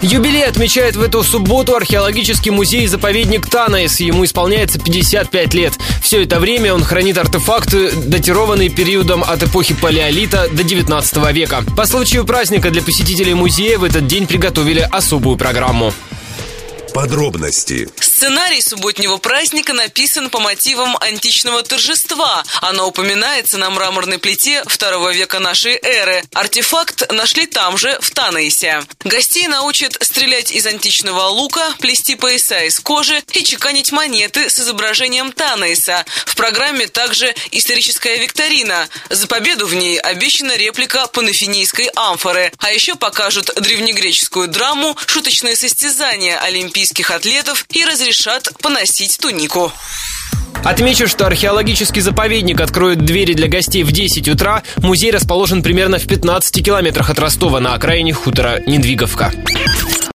Юбилей отмечает в эту субботу археологический музей-заповедник Танаис. Ему исполняется 55 лет. Все это время он хранит артефакты, датированные периодом от эпохи Палеолита до 19 века. По случаю праздника для посетителей музея в этот день приготовили особую программу. Подробности. Сценарий субботнего праздника написан по мотивам античного торжества. Оно упоминается на мраморной плите второго века нашей эры. Артефакт нашли там же, в Танаисе. Гостей научат стрелять из античного лука, плести пояса из кожи и чеканить монеты с изображением Танаиса. В программе также историческая викторина. За победу в ней обещана реплика панафинийской амфоры. А еще покажут древнегреческую драму, шуточные состязания олимпийских атлетов и разрешение решат поносить тунику. Отмечу, что археологический заповедник откроет двери для гостей в 10 утра. Музей расположен примерно в 15 километрах от Ростова на окраине хутора Недвиговка.